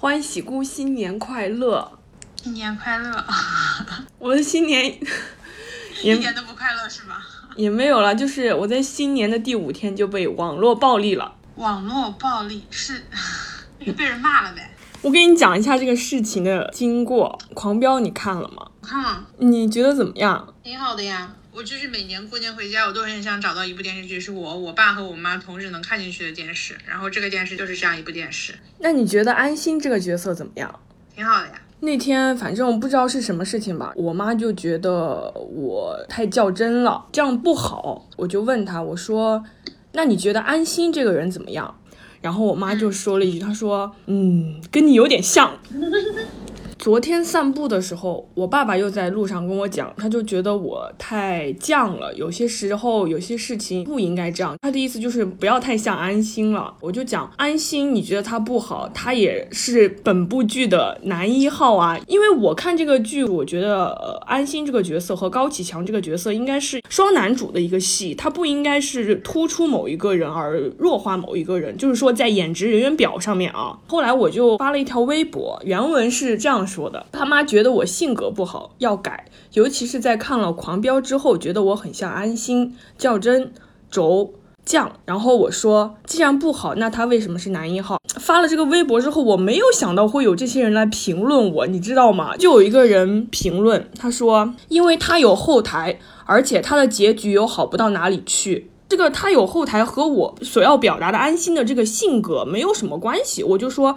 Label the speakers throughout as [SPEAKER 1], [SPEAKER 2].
[SPEAKER 1] 欢喜姑新年快乐！
[SPEAKER 2] 新年快乐！
[SPEAKER 1] 我的新年
[SPEAKER 2] 一点都不快乐是吧？
[SPEAKER 1] 也没有了，就是我在新年的第五天就被网络暴力了。
[SPEAKER 2] 网络暴力是被人骂了呗？
[SPEAKER 1] 我给你讲一下这个事情的经过。狂飙你看了吗？
[SPEAKER 2] 看了。
[SPEAKER 1] 你觉得怎么样？
[SPEAKER 2] 挺好的呀。我就是每年过年回家，我都很想找到一部电视剧，是我、我爸和我妈同时能看进去的电视。然后这个电视就是这样一部电视。
[SPEAKER 1] 那你觉得安心这个角色怎么样？
[SPEAKER 2] 挺好的呀。
[SPEAKER 1] 那天反正不知道是什么事情吧，我妈就觉得我太较真了，这样不好。我就问她，我说：“那你觉得安心这个人怎么样？”然后我妈就说了一句：“她说，嗯，跟你有点像。”昨天散步的时候，我爸爸又在路上跟我讲，他就觉得我太犟了，有些时候有些事情不应该这样。他的意思就是不要太像安心了。我就讲安心，你觉得他不好，他也是本部剧的男一号啊。因为我看这个剧，我觉得呃安心这个角色和高启强这个角色应该是双男主的一个戏，他不应该是突出某一个人而弱化某一个人，就是说在演职人员表上面啊。后来我就发了一条微博，原文是这样。说的，他妈觉得我性格不好，要改，尤其是在看了《狂飙》之后，觉得我很像安心、较真、轴、犟。然后我说，既然不好，那他为什么是男一号？发了这个微博之后，我没有想到会有这些人来评论我，你知道吗？就有一个人评论，他说，因为他有后台，而且他的结局又好不到哪里去。这个他有后台和我所要表达的安心的这个性格没有什么关系。我就说，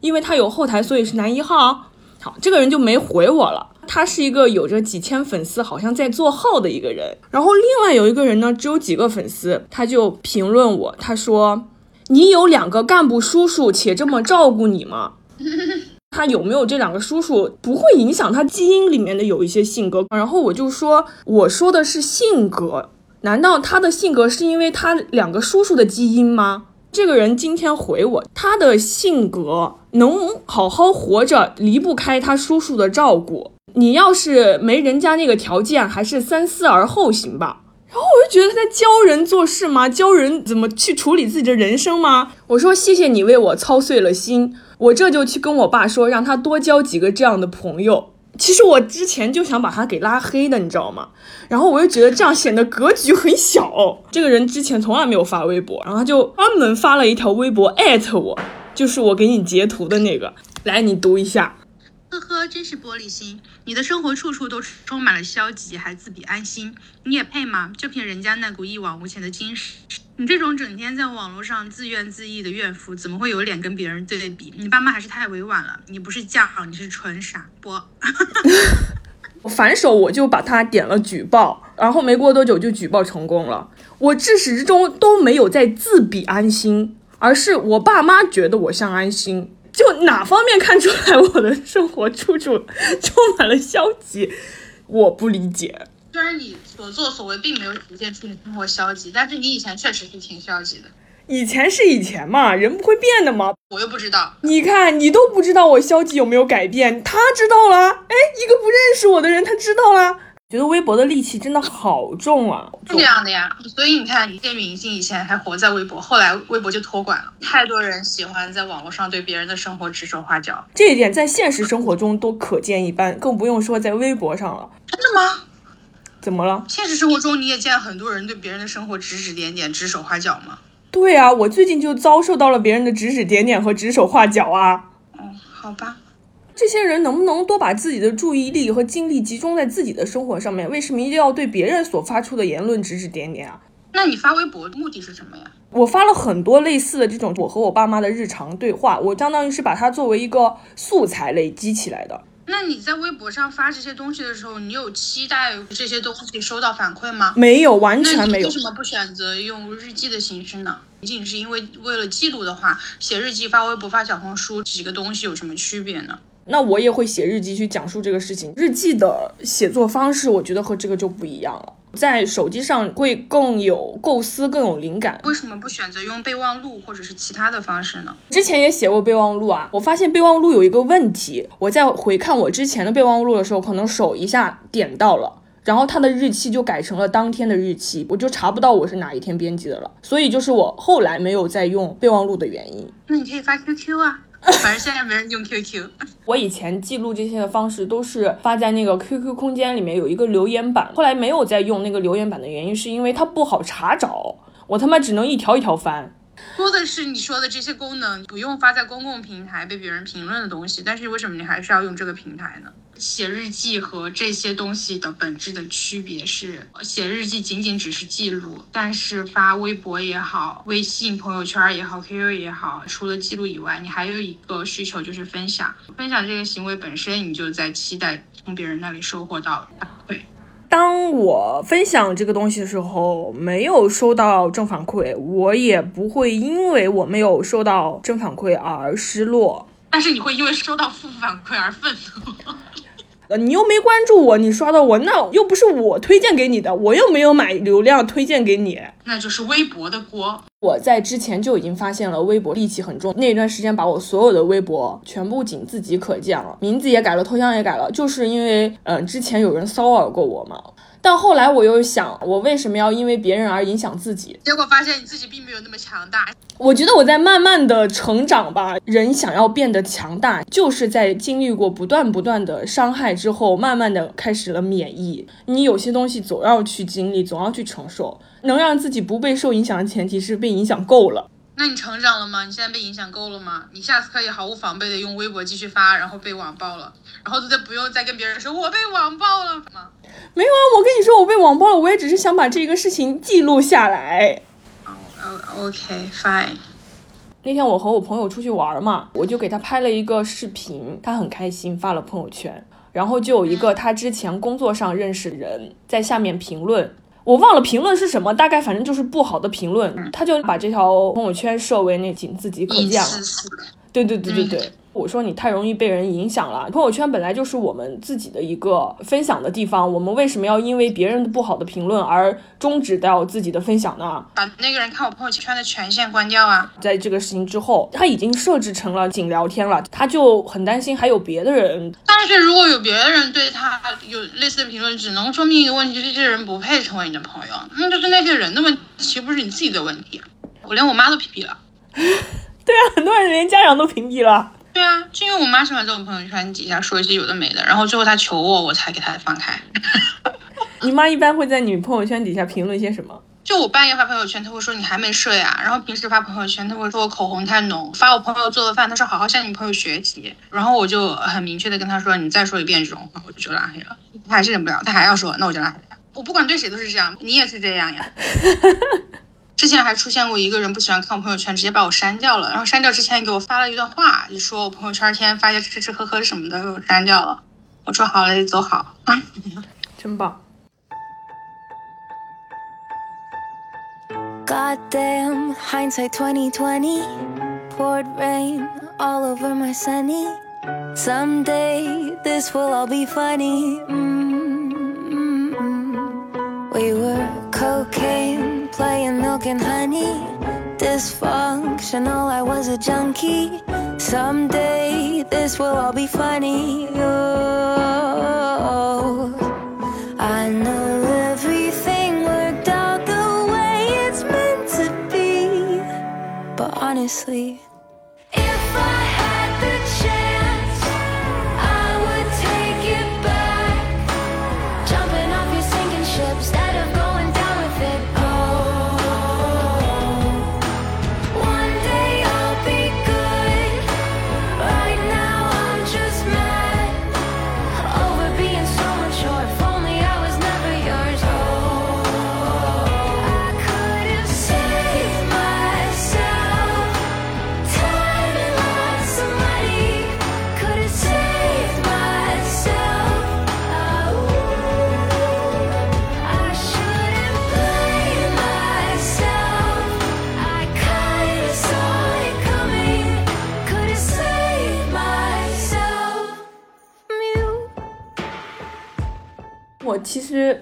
[SPEAKER 1] 因为他有后台，所以是男一号。好，这个人就没回我了。他是一个有着几千粉丝，好像在做号的一个人。然后另外有一个人呢，只有几个粉丝，他就评论我，他说：“你有两个干部叔叔，且这么照顾你吗？” 他有没有这两个叔叔，不会影响他基因里面的有一些性格。然后我就说，我说的是性格，难道他的性格是因为他两个叔叔的基因吗？这个人今天回我，他的性格能好好活着，离不开他叔叔的照顾。你要是没人家那个条件，还是三思而后行吧。然后我就觉得他在教人做事吗？教人怎么去处理自己的人生吗？我说谢谢你为我操碎了心，我这就去跟我爸说，让他多交几个这样的朋友。其实我之前就想把他给拉黑的，你知道吗？然后我又觉得这样显得格局很小。这个人之前从来没有发微博，然后他就专门发了一条微博艾特我，就是我给你截图的那个，来你读一下。
[SPEAKER 2] 呵呵，真是玻璃心！你的生活处处都充满了消极，还自比安心，你也配吗？就凭人家那股一往无前的精神，你这种整天在网络上自怨自艾的怨妇，怎么会有脸跟别人对比？你爸妈还是太委婉了，你不是犟，你是纯傻波。
[SPEAKER 1] 我 反手我就把他点了举报，然后没过多久就举报成功了。我至始至终都没有在自比安心，而是我爸妈觉得我像安心。就哪方面看出来我的生活处处充满了消极？我不理解。
[SPEAKER 2] 虽然你所作所为并没有体现出你生活消极，但是你以前确实是挺消极的。
[SPEAKER 1] 以前是以前嘛，人不会变的嘛。
[SPEAKER 2] 我又不知道。
[SPEAKER 1] 你看，你都不知道我消极有没有改变，他知道了。哎，一个不认识我的人，他知道了。觉得微博的戾气真的好重啊！
[SPEAKER 2] 是这样的呀，所以你看，一些明星以前还活在微博，后来微博就托管了。太多人喜欢在网络上对别人的生活指手画脚，
[SPEAKER 1] 这一点在现实生活中都可见一斑，更不用说在微博上了。
[SPEAKER 2] 真的吗？
[SPEAKER 1] 怎么了？
[SPEAKER 2] 现实生活中你也见很多人对别人的生活指指点点、指手画脚吗？
[SPEAKER 1] 对啊，我最近就遭受到了别人的指指点点和指手画脚啊。
[SPEAKER 2] 哦，好吧。
[SPEAKER 1] 这些人能不能多把自己的注意力和精力集中在自己的生活上面？为什么一定要对别人所发出的言论指指点点啊？
[SPEAKER 2] 那你发微博的目的是什么呀？
[SPEAKER 1] 我发了很多类似的这种我和我爸妈的日常对话，我相当于是把它作为一个素材累积起来的。
[SPEAKER 2] 那你在微博上发这些东西的时候，你有期待这些东西收到反馈吗？
[SPEAKER 1] 没有，完全没有。
[SPEAKER 2] 为什么不选择用日记的形式呢？仅仅是因为为了记录的话，写日记、发微博、发小红书几个东西有什么区别呢？
[SPEAKER 1] 那我也会写日记去讲述这个事情。日记的写作方式，我觉得和这个就不一样了。在手机上会更有构思，更有灵感。
[SPEAKER 2] 为什么不选择用备忘录或者是其他的方式呢？
[SPEAKER 1] 之前也写过备忘录啊，我发现备忘录有一个问题，我在回看我之前的备忘录的时候，可能手一下点到了，然后它的日期就改成了当天的日期，我就查不到我是哪一天编辑的了。所以就是我后来没有再用备忘录的原因。
[SPEAKER 2] 那你可以发 QQ 啊。反正现在没人用 QQ。
[SPEAKER 1] 我以前记录这些的方式都是发在那个 QQ 空间里面有一个留言板，后来没有再用那个留言板的原因是因为它不好查找，我他妈只能一条一条翻。
[SPEAKER 2] 说的是你说的这些功能不用发在公共平台被别人评论的东西，但是为什么你还是要用这个平台呢？写日记和这些东西的本质的区别是，写日记仅仅只是记录，但是发微博也好，微信朋友圈也好，QQ 也好，除了记录以外，你还有一个需求就是分享。分享这个行为本身，你就在期待从别人那里收获到反馈。
[SPEAKER 1] 当我分享这个东西的时候，没有收到正反馈，我也不会因为我没有收到正反馈而失落。
[SPEAKER 2] 但是你会因为收到负反馈而愤怒。
[SPEAKER 1] 呃，你又没关注我，你刷到我，那又不是我推荐给你的，我又没有买流量推荐给你，
[SPEAKER 2] 那就是微博的锅。
[SPEAKER 1] 我在之前就已经发现了微博戾气很重，那段时间把我所有的微博全部仅自己可见了，名字也改了，头像也改了，就是因为，嗯，之前有人骚扰过我嘛。但后来我又想，我为什么要因为别人而影响自己？
[SPEAKER 2] 结果发现你自己并没有那么强大。
[SPEAKER 1] 我觉得我在慢慢的成长吧。人想要变得强大，就是在经历过不断不断的伤害之后，慢慢的开始了免疫。你有些东西总要去经历，总要去承受。能让自己不被受影响的前提是被影响够了。
[SPEAKER 2] 那你成长了吗？你现在被影响够了吗？你下次可以毫无防备的用微博继续发，然后被网暴了，然后就再不用再跟别人说我被网暴了吗？
[SPEAKER 1] 没有啊，我跟你说我被网暴了，我也只是想把这个事情记录下来。
[SPEAKER 2] 哦哦，OK，fine。
[SPEAKER 1] 那天我和我朋友出去玩嘛，我就给他拍了一个视频，他很开心，发了朋友圈，然后就有一个他之前工作上认识的人在下面评论。我忘了评论是什么，大概反正就是不好的评论，他就把这条朋友圈设为那仅自己可见。了。对对对对对。我说你太容易被人影响了。朋友圈本来就是我们自己的一个分享的地方，我们为什么要因为别人的不好的评论而终止掉自己的分享呢？
[SPEAKER 2] 把那个人看我朋友圈的权限关掉啊！
[SPEAKER 1] 在这个事情之后，他已经设置成了仅聊天了，他就很担心还有别的人。
[SPEAKER 2] 但是如果有别的人对他有类似的评论，只能说明一个问题，就是这些人不配成为你的朋友，那就是那些人的问题，其实不是你自己的问题。我连我妈都屏蔽了。
[SPEAKER 1] 对啊，很多人连家长都屏蔽了。
[SPEAKER 2] 对啊，就因为我妈喜欢在我朋友圈底下说一些有的没的，然后最后她求我，我才给她放开。
[SPEAKER 1] 你妈一般会在你朋友圈底下评论些什么？
[SPEAKER 2] 就我半夜发朋友圈，她会说你还没睡啊。然后平时发朋友圈，她会说我口红太浓。发我朋友做的饭，她说好好向你朋友学习。然后我就很明确的跟她说，你再说一遍这种话，我就拉黑了。她还是忍不了，她还要说，那我就拉黑。我不管对谁都是这样，你也是这样呀。之前还出现过一个人不喜欢看我朋友圈，直接把我删掉了。然后删掉之前给我发了一段话，就说我朋友圈天天发些吃吃喝喝什么的，给我删掉了。我说好嘞，走好啊。
[SPEAKER 1] 真棒。
[SPEAKER 3] Goddamn hindsight 2020 poured rain all over my sunny. Someday this will all be funny. Mm-hmm. We were cocaine and honey. Dysfunctional, I was a junkie. Someday this will all be funny. Oh, I know everything worked out the way it's meant to be. But honestly,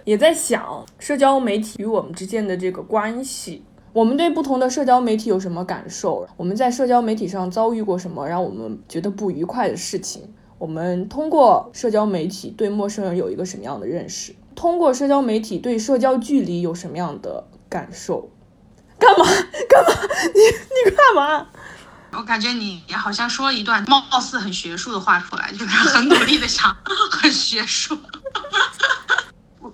[SPEAKER 1] 也在想，社交媒体与我们之间的这个关系，我们对不同的社交媒体有什么感受？我们在社交媒体上遭遇过什么让我们觉得不愉快的事情？我们通过社交媒体对陌生人有一个什么样的认识？通过社交媒体对社交距离有什么样的感受？干嘛？干嘛？你你干嘛？
[SPEAKER 2] 我感觉你也好像说了一段貌似很学术的话出来，就是很努力的想很学术。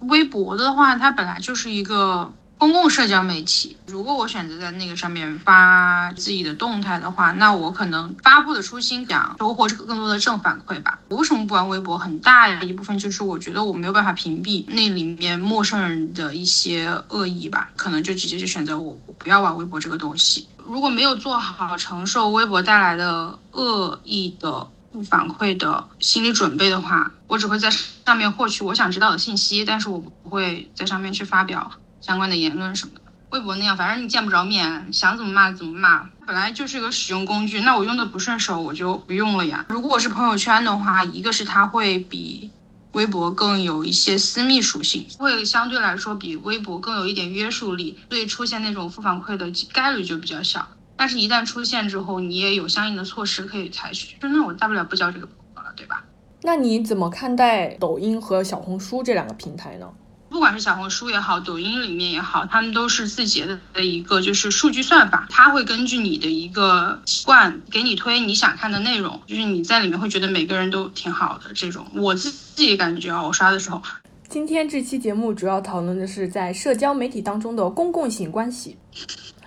[SPEAKER 2] 微博的话，它本来就是一个。公共社交媒体，如果我选择在那个上面发自己的动态的话，那我可能发布的初心想收获这个更多的正反馈吧。我为什么不玩微博？很大一部分就是我觉得我没有办法屏蔽那里面陌生人的一些恶意吧，可能就直接就选择我我不要玩微博这个东西。如果没有做好承受微博带来的恶意的反馈的心理准备的话，我只会在上面获取我想知道的信息，但是我不会在上面去发表。相关的言论什么的，微博那样，反正你见不着面，想怎么骂怎么骂。本来就是一个使用工具，那我用的不顺手，我就不用了呀。如果我是朋友圈的话，一个是它会比微博更有一些私密属性，会相对来说比微博更有一点约束力，所以出现那种负反馈的概率就比较小。但是，一旦出现之后，你也有相应的措施可以采取。就那我大不了不交这个朋友了，对吧？
[SPEAKER 1] 那你怎么看待抖音和小红书这两个平台呢？
[SPEAKER 2] 不管是小红书也好，抖音里面也好，他们都是字节的一个就是数据算法，它会根据你的一个习惯给你推你想看的内容，就是你在里面会觉得每个人都挺好的这种。我自己感觉啊，我刷的时候。
[SPEAKER 1] 今天这期节目主要讨论的是在社交媒体当中的公共性关系。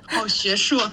[SPEAKER 2] 好学术。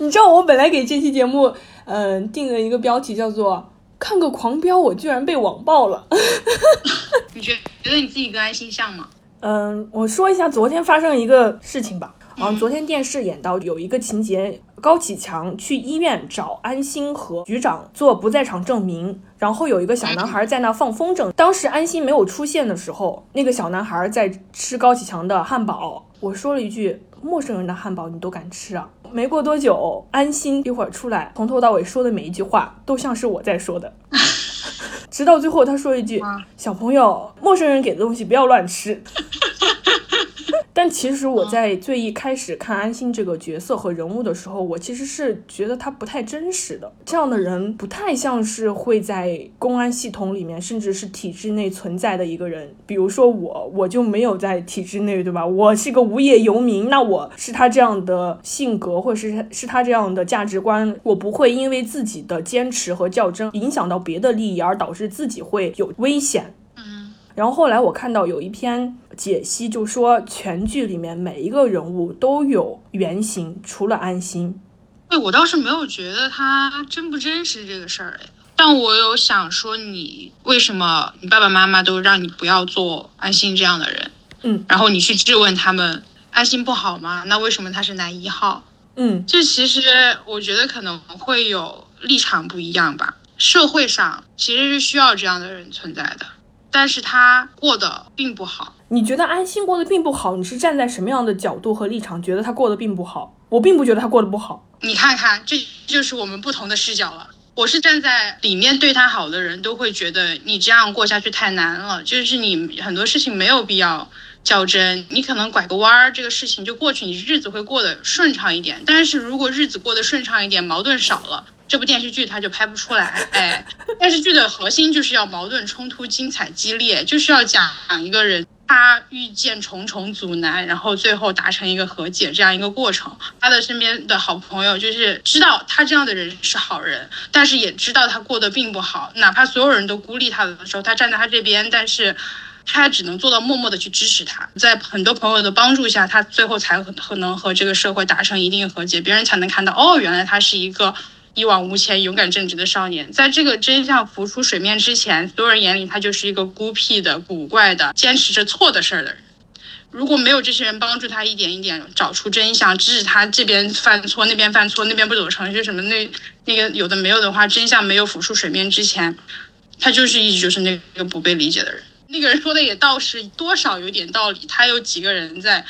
[SPEAKER 1] 你知道我本来给这期节目嗯定了一个标题叫做。看个狂飙，我居然被网暴了。
[SPEAKER 2] 你觉觉得你自己跟安心像吗？
[SPEAKER 1] 嗯，我说一下昨天发生一个事情吧。啊，昨天电视演到有一个情节，高启强去医院找安心和局长做不在场证明，然后有一个小男孩在那放风筝。当时安心没有出现的时候，那个小男孩在吃高启强的汉堡。我说了一句：“陌生人的汉堡你都敢吃啊？”没过多久，安心一会儿出来，从头到尾说的每一句话都像是我在说的，直到最后他说一句：“小朋友，陌生人给的东西不要乱吃。” 但其实我在最一开始看安心这个角色和人物的时候，我其实是觉得他不太真实的。这样的人不太像是会在公安系统里面，甚至是体制内存在的一个人。比如说我，我就没有在体制内，对吧？我是个无业游民，那我是他这样的性格，或者是是他这样的价值观，我不会因为自己的坚持和较真，影响到别的利益，而导致自己会有危险。然后后来我看到有一篇解析，就说全剧里面每一个人物都有原型，除了安心。
[SPEAKER 2] 对我倒是没有觉得他真不真实这个事儿哎，但我有想说你为什么你爸爸妈妈都让你不要做安心这样的人，
[SPEAKER 1] 嗯，
[SPEAKER 2] 然后你去质问他们安心不好吗？那为什么他是男一号？
[SPEAKER 1] 嗯，
[SPEAKER 2] 这其实我觉得可能会有立场不一样吧。社会上其实是需要这样的人存在的。但是他过得并不好。
[SPEAKER 1] 你觉得安心过得并不好？你是站在什么样的角度和立场觉得他过得并不好？我并不觉得他过得不好。
[SPEAKER 2] 你看看，这就是我们不同的视角了。我是站在里面对他好的人都会觉得你这样过下去太难了，就是你很多事情没有必要较真，你可能拐个弯儿，这个事情就过去，你日子会过得顺畅一点。但是如果日子过得顺畅一点，矛盾少了。这部电视剧它就拍不出来，哎，电视剧的核心就是要矛盾冲突、精彩激烈，就是要讲一个人他遇见重重阻难，然后最后达成一个和解这样一个过程。他的身边的好朋友就是知道他这样的人是好人，但是也知道他过得并不好，哪怕所有人都孤立他的时候，他站在他这边，但是他只能做到默默的去支持他。在很多朋友的帮助下，他最后才可能和这个社会达成一定和解，别人才能看到哦，原来他是一个。一往无前、勇敢正直的少年，在这个真相浮出水面之前，所有人眼里他就是一个孤僻的、古怪的、坚持着错的事儿的人。如果没有这些人帮助他一点一点找出真相，指使他这边犯错、那边犯错、那边不走程序什么那那个有的没有的话，真相没有浮出水面之前，他就是一直就是那个不被理解的人。那个人说的也倒是多少有点道理，他有几个人在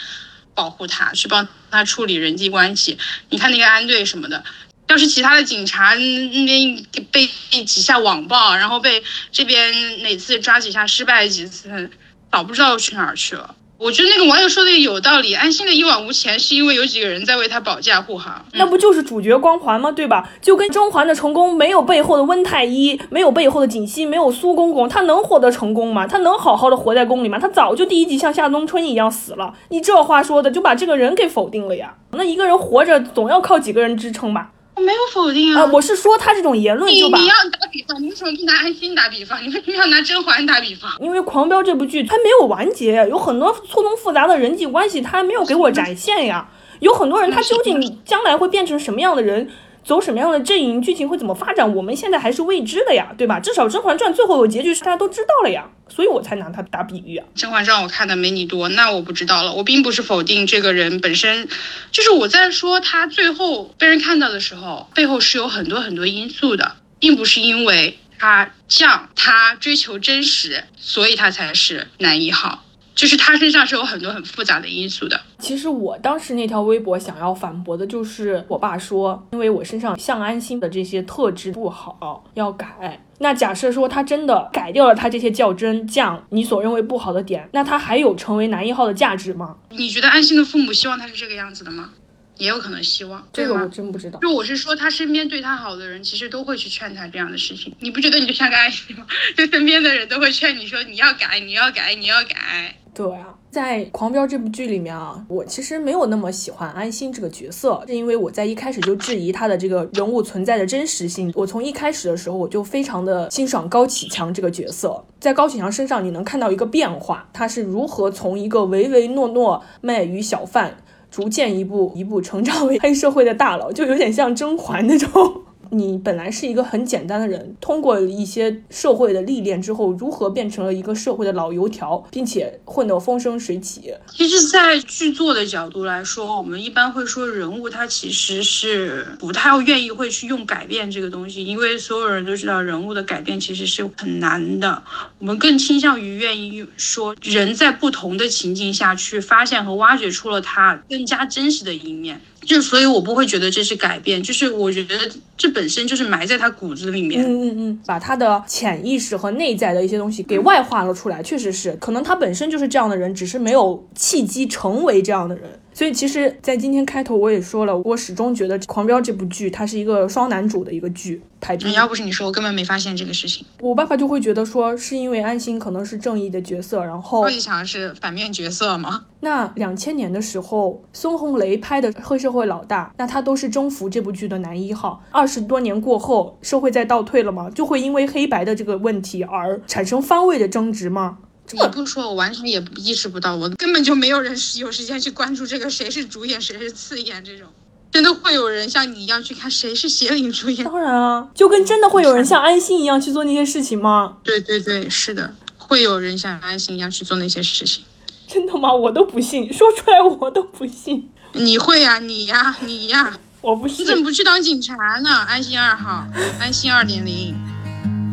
[SPEAKER 2] 保护他，去帮他处理人际关系。你看那个安队什么的。要是其他的警察那边被几下网暴，然后被这边哪次抓几下失败几次，早不知道去哪儿去了。我觉得那个网友说的也有道理，安心的一往无前是因为有几个人在为他保驾护航。
[SPEAKER 1] 那不就是主角光环吗？对吧？就跟甄嬛的成功没有背后的温太医，没有背后的锦汐，没有苏公公，他能获得成功吗？他能好好的活在宫里吗？他早就第一集像夏冬春一样死了。你这话说的就把这个人给否定了呀？那一个人活着总要靠几个人支撑吧？
[SPEAKER 2] 我没有否定
[SPEAKER 1] 啊、
[SPEAKER 2] 啊，
[SPEAKER 1] 我是说他这种言论就把
[SPEAKER 2] 你你要打比方，你为什么不拿安心打比方？你为什么要拿甄嬛打比方？
[SPEAKER 1] 因为《狂飙》这部剧它没有完结，有很多错综复杂的人际关系，它还没有给我展现呀。有很多人，他究竟将来会变成什么样的人，走什么样的阵营，剧情会怎么发展，我们现在还是未知的呀，对吧？至少《甄嬛传》最后有结局是大家都知道了呀，所以我才拿它打比喻啊。
[SPEAKER 2] 《甄嬛传》我看的没你多，那我不知道了。我并不是否定这个人本身，就是我在说他最后被人看到的时候，背后是有很多很多因素的，并不是因为他犟，他追求真实，所以他才是男一号。就是他身上是有很多很复杂的因素的。
[SPEAKER 1] 其实我当时那条微博想要反驳的就是我爸说，因为我身上像安心的这些特质不好，要改。那假设说他真的改掉了他这些较真犟，你所认为不好的点，那他还有成为男一号的价值吗？
[SPEAKER 2] 你觉得安心的父母希望他是这个样子的吗？也有可能希望，
[SPEAKER 1] 这个我？真不知道。
[SPEAKER 2] 就我是说，他身边对他好的人，其实都会去劝他这样的事情。你不觉得你就像个安心吗？就身边的人都会劝你说你要改，你要改，你要改。
[SPEAKER 1] 对啊，在《狂飙》这部剧里面啊，我其实没有那么喜欢安心这个角色，是因为我在一开始就质疑他的这个人物存在的真实性。我从一开始的时候我就非常的欣赏高启强这个角色，在高启强身上你能看到一个变化，他是如何从一个唯唯诺诺卖鱼小贩，逐渐一步一步成长为黑社会的大佬，就有点像甄嬛那种。你本来是一个很简单的人，通过一些社会的历练之后，如何变成了一个社会的老油条，并且混得风生水起？
[SPEAKER 2] 其实，在剧作的角度来说，我们一般会说人物他其实是不太愿意会去用改变这个东西，因为所有人都知道人物的改变其实是很难的。我们更倾向于愿意说人在不同的情境下去发现和挖掘出了他更加真实的一面。就所以，我不会觉得这是改变，就是我觉得这本身就是埋在他骨子里面。
[SPEAKER 1] 嗯嗯嗯，把他的潜意识和内在的一些东西给外化了出来，确实是，可能他本身就是这样的人，只是没有契机成为这样的人。所以，其实，在今天开头我也说了，我始终觉得《狂飙》这部剧它是一个双男主的一个剧排比。
[SPEAKER 2] 要不是你说，我根本没发现这个事情。
[SPEAKER 1] 我爸爸就会觉得说，是因为安心可能是正义的角色，然后
[SPEAKER 2] 高启强是反面角色吗？
[SPEAKER 1] 那两千年的时候，孙红雷拍的《黑社会老大》，那他都是《征服》这部剧的男一号。二十多年过后，社会在倒退了吗？就会因为黑白的这个问题而产生番位的争执吗？
[SPEAKER 2] 你不说，我完全也意识不到，我根本就没有人有时间去关注这个谁是主演，谁是次演这种。真的会有人像你一样去看谁是邪灵主演？
[SPEAKER 1] 当然啊，就跟真的会有人像安心一样去做那些事情吗？
[SPEAKER 2] 对对对，是的，会有人像安心一样去做那些事情。
[SPEAKER 1] 真的吗？我都不信，说出来我都不信。
[SPEAKER 2] 你会呀、你呀、你呀、
[SPEAKER 1] 我不信
[SPEAKER 2] 你。怎么不去当警察呢？安心二号，安心二点零。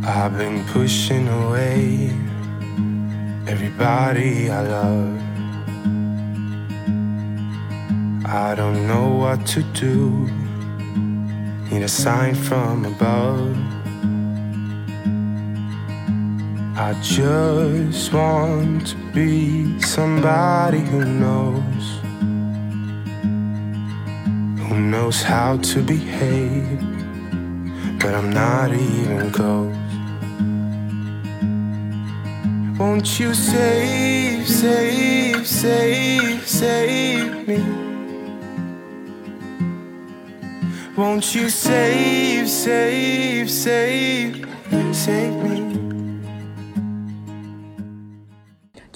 [SPEAKER 4] I've been pushing away everybody I love. I don't know what to do. Need a sign from above. I just want to be somebody who knows. Who knows how to behave. But I'm not even close. Won't you save, save, save, save me? Won't you save, save, save, save me?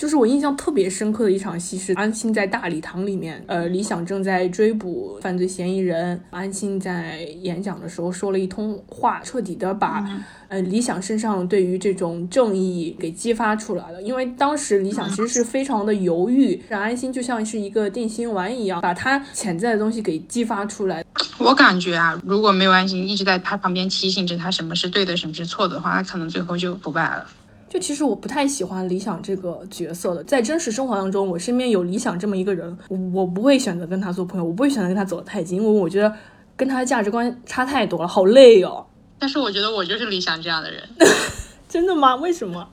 [SPEAKER 1] 就是我印象特别深刻的一场戏是安心在大礼堂里面，呃，李想正在追捕犯罪嫌疑人，安心在演讲的时候说了一通话，彻底的把、呃李想身上对于这种正义给激发出来了。因为当时李想其实是非常的犹豫，让安心就像是一个定心丸一样，把他潜在的东西给激发出来。
[SPEAKER 2] 我感觉啊，如果没有安心一直在他旁边提醒着他什么是对的，什么是错的话，他可能最后就不败了。
[SPEAKER 1] 就其实我不太喜欢理想这个角色的，在真实生活当中，我身边有理想这么一个人，我我不会选择跟他做朋友，我不会选择跟他走得太近，因为我觉得跟他的价值观差太多了，好累哦。
[SPEAKER 2] 但是我觉得我就是理想这样的人。
[SPEAKER 1] 真的吗？为什么？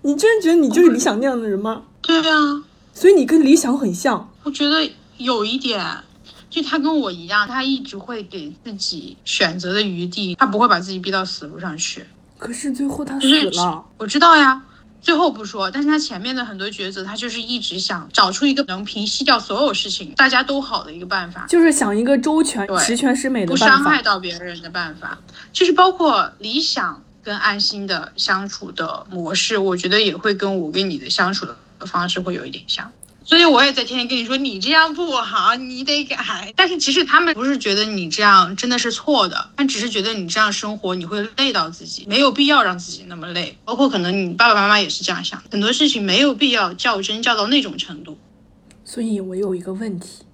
[SPEAKER 1] 你真的觉得你就是理想那样的人吗？
[SPEAKER 2] 对啊，
[SPEAKER 1] 所以你跟理想很像。
[SPEAKER 2] 我觉得有一点，就他跟我一样，他一直会给自己选择的余地，他不会把自己逼到死路上去。
[SPEAKER 1] 可是最后他死了，
[SPEAKER 2] 我知道呀，最后不说，但是他前面的很多抉择，他就是一直想找出一个能平息掉所有事情、大家都好的一个办法。
[SPEAKER 1] 就是想一个周全、十全十美的
[SPEAKER 2] 不
[SPEAKER 1] 办法。
[SPEAKER 2] 伤害到别人的办法，就是包括理想跟安心的相处的模式，我觉得也会跟我跟你的相处的方式会有一点像。所以我也在天天跟你说，你这样不好，你得改。但是其实他们不是觉得你这样真的是错的，他只是觉得你这样生活你会累到自己，没有必要让自己那么累。包括可能你爸爸妈妈也是这样想，很多事情没有必要较真较到那种程度。
[SPEAKER 1] 所以我有一个问题，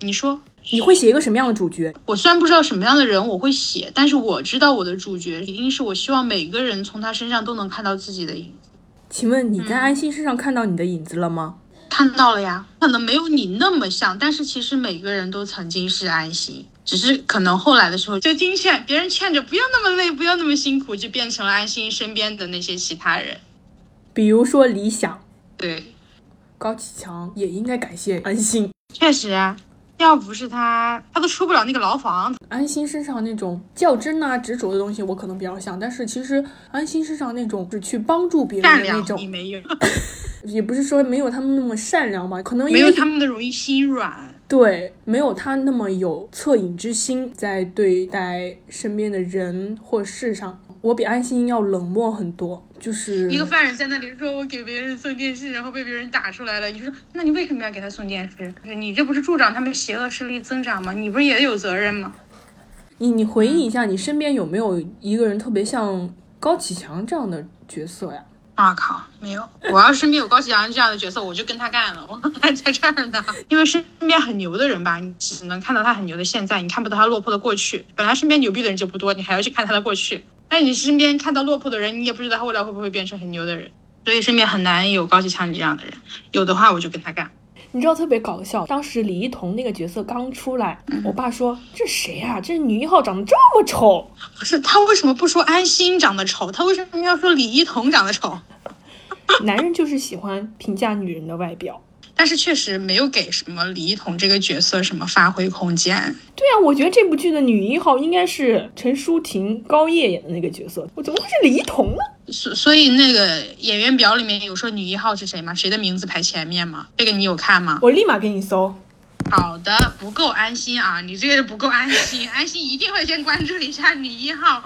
[SPEAKER 2] 你说，
[SPEAKER 1] 你会写一个什么样的主角？
[SPEAKER 2] 我虽然不知道什么样的人我会写，但是我知道我的主角一定是我希望每个人从他身上都能看到自己的影子。
[SPEAKER 1] 请问你在安心身上看到你的影子了吗？
[SPEAKER 2] 看到了呀，可能没有你那么像，但是其实每个人都曾经是安心，只是可能后来的时候就听劝别人劝着不要那么累，不要那么辛苦，就变成了安心身边的那些其他人。
[SPEAKER 1] 比如说理想、
[SPEAKER 2] 对，
[SPEAKER 1] 高启强，也应该感谢安心。
[SPEAKER 2] 确实啊，要不是他，他都出不了那个牢房。
[SPEAKER 1] 安心身上那种较真啊、执着的东西，我可能比较像，但是其实安心身上那种只去帮助别人的那种
[SPEAKER 2] 你，没有，
[SPEAKER 1] 也不是说没有他们那么善良吧，可能因
[SPEAKER 2] 没有
[SPEAKER 1] 为
[SPEAKER 2] 他们的容易心软。
[SPEAKER 1] 对，没有他那么有恻隐之心，在对待身边的人或事上，我比安心要冷漠很多。就是
[SPEAKER 2] 一个犯人在那里说：“我给别人送电视，然后被别人打出来了。”你说，那你为什么要给他送电视？你这不是助长他们邪恶势力增长吗？你不是也有责任吗？
[SPEAKER 1] 你你回忆一下，你身边有没有一个人特别像高启强这样的角色呀？
[SPEAKER 2] 啊靠，没有！我要身边有高启强这样的角色，我就跟他干了，我还在这儿呢。因为身边很牛的人吧，你只能看到他很牛的现在，你看不到他落魄的过去。本来身边牛逼的人就不多，你还要去看他的过去。但你身边看到落魄的人，你也不知道他未来会不会变成很牛的人。所以身边很难有高启强你这样的人，有的话我就跟他干。
[SPEAKER 1] 你知道特别搞笑，当时李一桐那个角色刚出来，我爸说这谁啊？这女一号长得这么丑。
[SPEAKER 2] 不是他为什么不说安心长得丑？他为什么要说李一桐长得丑？
[SPEAKER 1] 男人就是喜欢评价女人的外表。
[SPEAKER 2] 但是确实没有给什么李一桐这个角色什么发挥空间。
[SPEAKER 1] 对啊，我觉得这部剧的女一号应该是陈淑婷、高叶演的那个角色，我怎么会是李一桐呢？
[SPEAKER 2] 所所以那个演员表里面有说女一号是谁吗？谁的名字排前面吗？这个你有看吗？
[SPEAKER 1] 我立马给你搜。
[SPEAKER 2] 好的，不够安心啊，你这个不够安心，安心一定会先关注一下女一号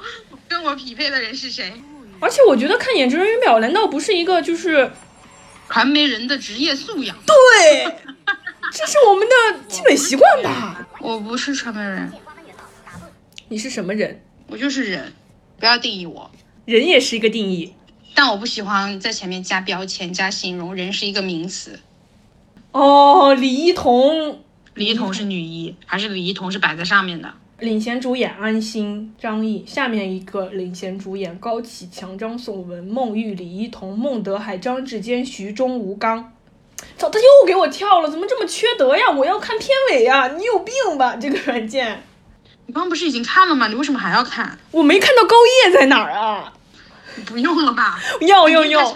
[SPEAKER 2] 跟我匹配的人是谁。
[SPEAKER 1] 而且我觉得看演职人员表，难道不是一个就是
[SPEAKER 2] 传媒人的职业素养。
[SPEAKER 1] 对，这是我们的基本习惯吧？
[SPEAKER 2] 我不是传媒人，
[SPEAKER 1] 你是什么人？
[SPEAKER 2] 我就是人，不要定义我。
[SPEAKER 1] 人也是一个定义。
[SPEAKER 2] 但我不喜欢在前面加标签、加形容，人是一个名词。
[SPEAKER 1] 哦，李一桐
[SPEAKER 2] 李一桐是女一，还是李一桐是摆在上面的？
[SPEAKER 1] 领衔主演安心、张译，下面一个领衔主演高启强、张颂文、孟玉、李一桐、孟德海、张志坚、徐忠、吴刚。操，他又给我跳了，怎么这么缺德呀？我要看片尾呀！你有病吧？这个软件，
[SPEAKER 2] 你刚刚不是已经看了吗？你为什么还要看？
[SPEAKER 1] 我没看到高叶在哪儿啊？
[SPEAKER 2] 你不用了吧？
[SPEAKER 1] 要要要！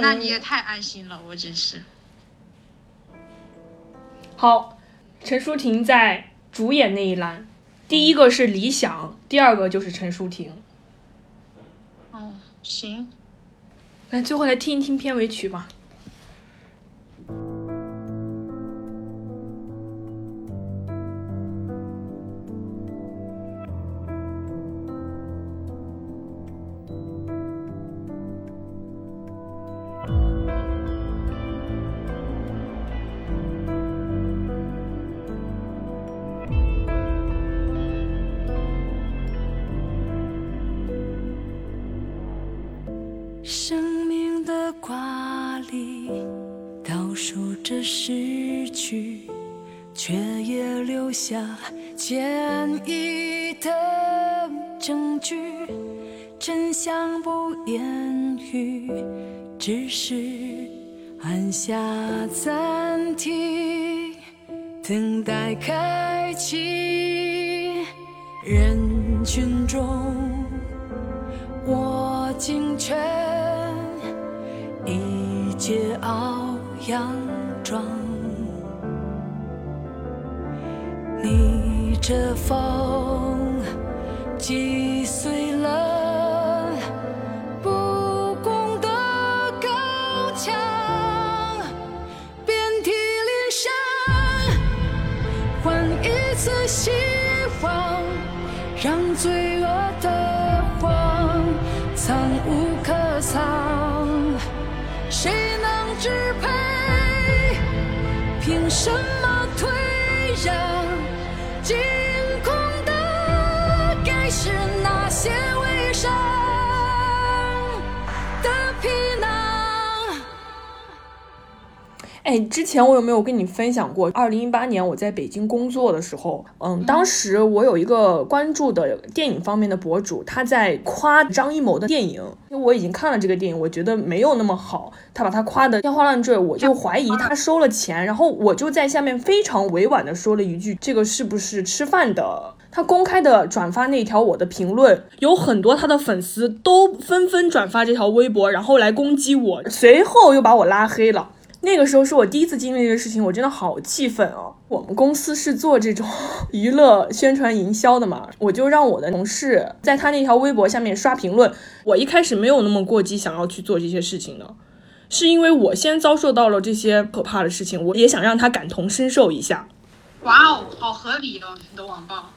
[SPEAKER 2] 那你也太安心了，我真是。
[SPEAKER 1] 好，陈淑婷在主演那一栏，第一个是李想，第二个就是陈淑婷。
[SPEAKER 2] 哦，行。
[SPEAKER 1] 来，最后来听一听片尾曲吧。
[SPEAKER 3] 真相不言语，只是按下暂停，等待开启。人群中。我尽全，一介遨佯装。逆着风，击
[SPEAKER 1] 哎，之前我有没有跟你分享过？二零一八年我在北京工作的时候，嗯，当时我有一个关注的电影方面的博主，他在夸张艺谋的电影，因为我已经看了这个电影，我觉得没有那么好，他把他夸的天花乱坠，我就怀疑他收了钱，然后我就在下面非常委婉的说了一句：“这个是不是吃饭的？”他公开的转发那条我的评论，有很多他的粉丝都纷纷转发这条微博，然后来攻击我，随后又把我拉黑了。那个时候是我第一次经历这个事情，我真的好气愤哦！我们公司是做这种 娱乐宣传营销的嘛，我就让我的同事在他那条微博下面刷评论。我一开始没有那么过激，想要去做这些事情的，是因为我先遭受到了这些可怕的事情，我也想让他感同身受一下。
[SPEAKER 2] 哇哦，好合理哦，你的网暴。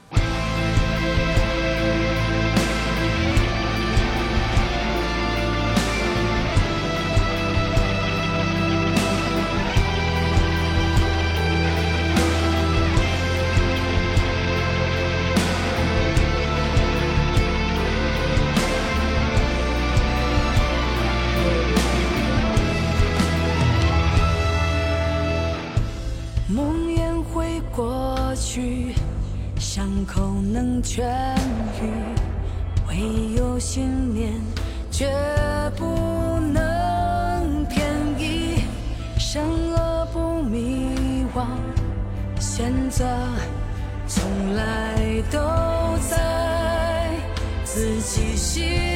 [SPEAKER 3] 去，伤口能痊愈，唯有信念绝不能偏移。善恶不迷惘，选择从来都在自己心。